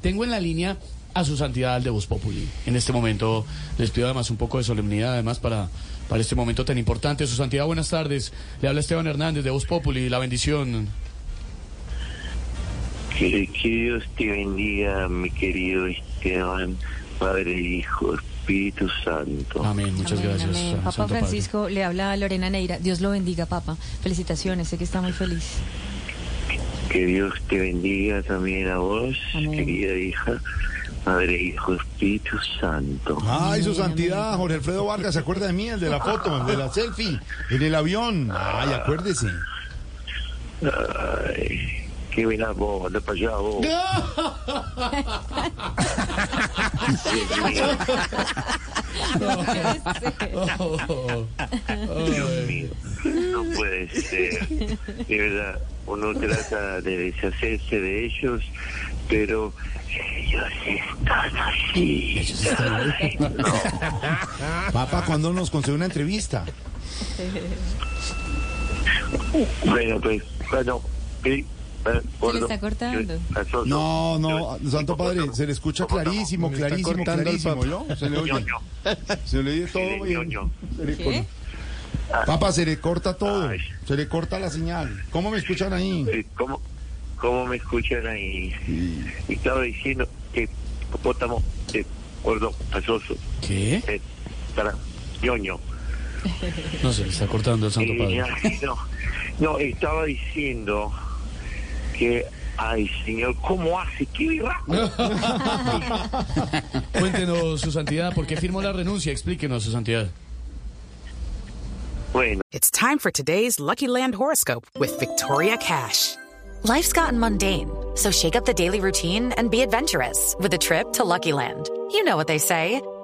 Tengo en la línea a su santidad el de Voz Populi. En este momento les pido además un poco de solemnidad además para, para este momento tan importante. Su santidad, buenas tardes. Le habla Esteban Hernández de Voz Populi. La bendición. Que, que Dios te bendiga, mi querido Esteban, Padre, Hijo, Espíritu Santo. Amén. Muchas Amén, gracias. amén. Papa Santo Padre. Francisco, le habla a Lorena Neira. Dios lo bendiga, Papa. Felicitaciones, sé que está muy feliz. Que Dios te bendiga también a vos, Amén. querida hija, Padre, Hijo, Espíritu Santo. Ay, su santidad, Jorge Alfredo Vargas, ¿se acuerda de mí? El de la foto, el de la selfie, en el avión. Ay, acuérdese. Ay, qué buena voz, anda para allá vos. Dios mío, no puede ser. De verdad, uno trata de deshacerse de ellos, pero ellos están así. Papá, ¿cuándo nos concede una entrevista? Bueno, pues, bueno, eh, gordo, está cortando. No, no, Santo Padre, ¿cómo se le escucha ¿Cómo no? clarísimo, clarísimo, clarísimo, ¿yo? Se le oye, se le oye todo bien. Se le Papá, se le corta todo, se le corta la señal. ¿Cómo me escuchan ahí? ¿Cómo, ¿Cómo me escuchan ahí? Estaba diciendo que hipopótamo, eh, gordo, pasoso, ¿Qué? eh, para ñoño. No se le está cortando el Santo Padre. no, no, estaba diciendo que, ay, señor, ¿cómo hace? ¡Qué birraco! Cuéntenos, su santidad, ¿por qué firmó la renuncia? Explíquenos, su santidad. Bueno, It's time for today's Lucky Land horoscope with Victoria Cash. Life's gotten mundane, so shake up the daily routine and be adventurous with a trip to Lucky Land. You know what they say.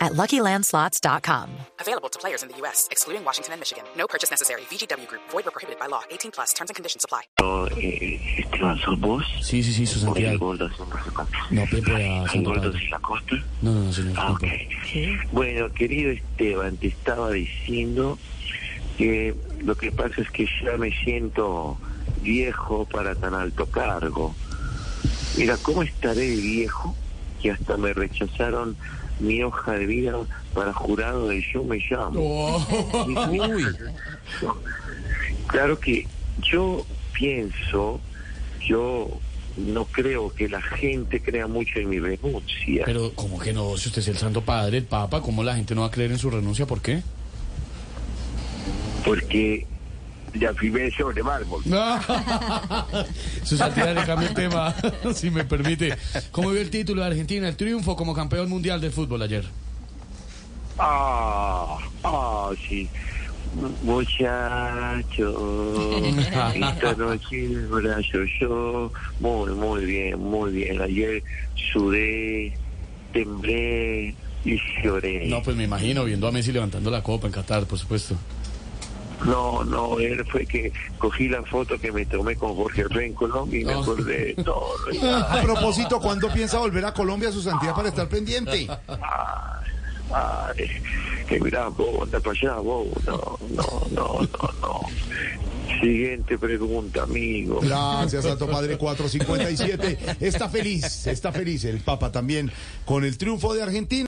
at LuckyLandSlots.com. Available to players in the U.S., excluding Washington and Michigan. No purchase necessary. VGW Group, void were prohibited by law. 18 plus terms and conditions apply. eh, Esteban, ¿sos vos? Sí, sí, sí, su ¿O el santidad. gordo? No, Pepe, a ¿El Santo gordo Padre. sin la costa? No, no, no, señor. Ah, no, ok. Pepe. Bueno, querido Esteban, te estaba diciendo que lo que pasa es que ya me siento viejo para tan alto cargo. Mira, ¿cómo estaré viejo que hasta me rechazaron mi hoja de vida para jurado de Yo Me Llamo? Uy. Claro que yo pienso, yo no creo que la gente crea mucho en mi renuncia. Pero, ¿cómo que no? Si usted es el Santo Padre, el Papa, ¿cómo la gente no va a creer en su renuncia? ¿Por qué? porque ya firmé sobre mármol. Su santidad le cambia el tema, si me permite. ¿Cómo vio el título de Argentina, el triunfo como campeón mundial del fútbol ayer? Ah, ah, sí. Muchacho, esta noche brazo yo. Muy, muy bien, muy bien. Ayer sudé, temblé y lloré. No, pues me imagino, viendo a Messi levantando la copa en Qatar, por supuesto. No, no, él fue que cogí la foto que me tomé con Jorge Rencolón y me No. acordé de todo. A propósito, ¿cuándo piensa volver a Colombia, su santidad, para estar pendiente? Ay, que vos, anda para allá, vos. No, no, no, no, no. Siguiente pregunta, amigo. Gracias, Santo Padre 457. Está feliz, está feliz el Papa también con el triunfo de Argentina.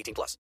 18 plus.